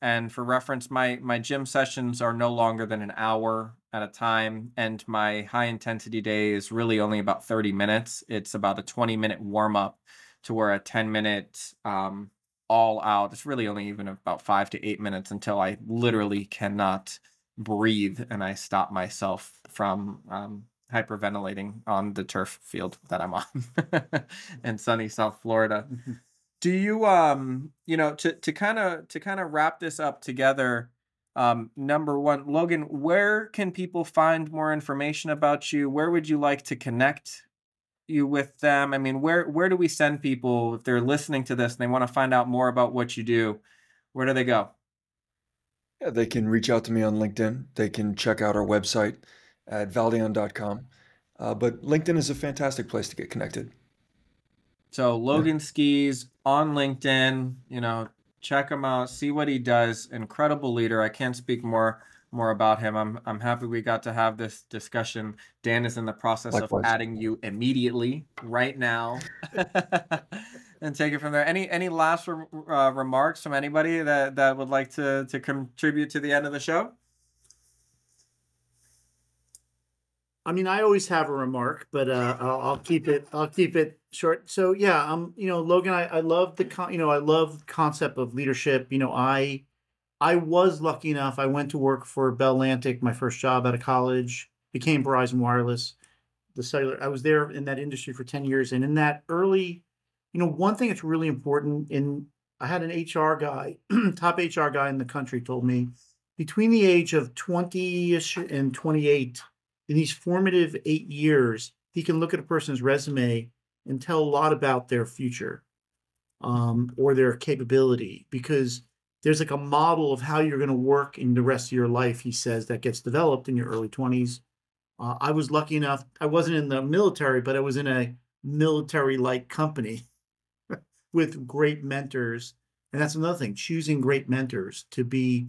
And for reference, my my gym sessions are no longer than an hour at a time, and my high intensity day is really only about 30 minutes. It's about a 20 minute warm up to where a 10 minute um, all out. It's really only even about five to eight minutes until I literally cannot breathe and I stop myself from um, hyperventilating on the turf field that I'm on in sunny South Florida. Mm-hmm. Do you um you know to to kind of to kind of wrap this up together um number 1 Logan where can people find more information about you where would you like to connect you with them I mean where where do we send people if they're listening to this and they want to find out more about what you do where do they go Yeah, they can reach out to me on LinkedIn. They can check out our website at valdeon.com. Uh, but LinkedIn is a fantastic place to get connected. So Logan Skees on LinkedIn, you know, check him out, see what he does. Incredible leader. I can't speak more more about him. I'm I'm happy we got to have this discussion. Dan is in the process Likewise. of adding you immediately right now. and take it from there. Any any last re- uh, remarks from anybody that that would like to to contribute to the end of the show? I mean, I always have a remark, but uh, I'll, I'll keep it. I'll keep it short. So yeah, um, you know, Logan, I, I love the con- you know, I love concept of leadership. You know, I I was lucky enough. I went to work for Bell Atlantic, my first job out of college. Became Verizon Wireless, the cellular. I was there in that industry for ten years, and in that early, you know, one thing that's really important. In I had an HR guy, top HR guy in the country, told me between the age of twenty ish and twenty eight in these formative eight years, he can look at a person's resume and tell a lot about their future um, or their capability because there's like a model of how you're going to work in the rest of your life, he says, that gets developed in your early 20s. Uh, I was lucky enough, I wasn't in the military, but I was in a military like company with great mentors. And that's another thing choosing great mentors to be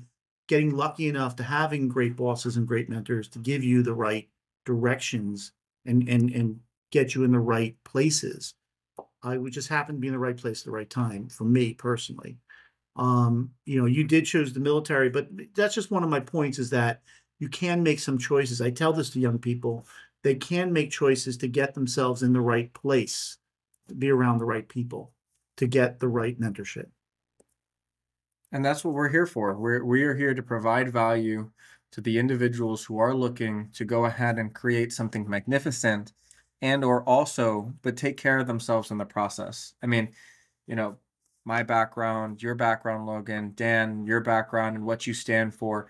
getting lucky enough to having great bosses and great mentors to give you the right directions and and and get you in the right places. I would just happen to be in the right place at the right time for me personally. Um, you know, you did choose the military, but that's just one of my points is that you can make some choices. I tell this to young people. They can make choices to get themselves in the right place, to be around the right people, to get the right mentorship. And that's what we're here for. We're we are here to provide value to the individuals who are looking to go ahead and create something magnificent and or also but take care of themselves in the process. I mean, you know, my background, your background, Logan, Dan, your background and what you stand for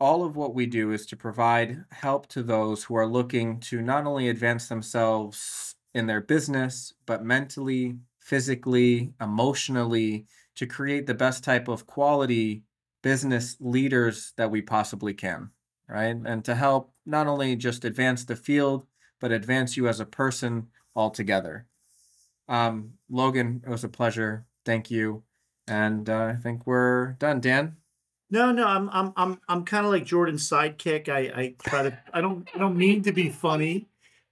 all of what we do is to provide help to those who are looking to not only advance themselves in their business, but mentally, physically, emotionally, to create the best type of quality business leaders that we possibly can, right? And to help not only just advance the field, but advance you as a person altogether. Um, Logan, it was a pleasure. Thank you. And uh, I think we're done. Dan? No, no, I'm I'm I'm I'm kind of like Jordan's sidekick. I I try to I don't I don't mean to be funny,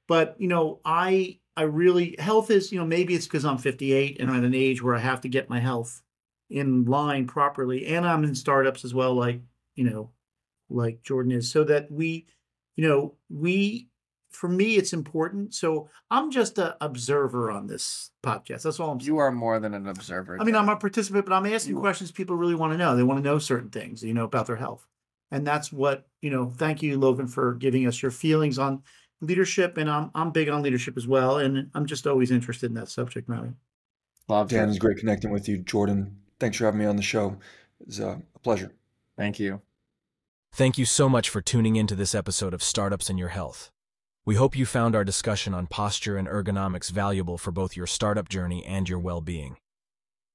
but you know, I I really health is, you know, maybe it's because I'm 58 and I'm at an age where I have to get my health in line properly. And I'm in startups as well, like, you know, like Jordan is, so that we, you know, we for me it's important. So I'm just an observer on this podcast. That's all I'm saying. You are more than an observer. I mean, I'm a participant, but I'm asking You- questions people really want to know. They want to know certain things, you know, about their health. And that's what, you know, thank you, Logan, for giving us your feelings on leadership. And I'm I'm big on leadership as well. And I'm just always interested in that subject matter. Loved Dan, it. it was great connecting with you. Jordan, thanks for having me on the show. It was uh, a pleasure. Thank you. Thank you so much for tuning into this episode of Startups and Your Health. We hope you found our discussion on posture and ergonomics valuable for both your startup journey and your well being.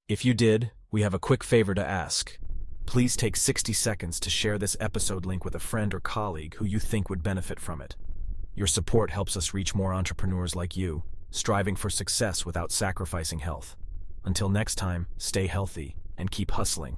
If you did, we have a quick favor to ask. Please take 60 seconds to share this episode link with a friend or colleague who you think would benefit from it. Your support helps us reach more entrepreneurs like you, striving for success without sacrificing health. Until next time, stay healthy and keep hustling.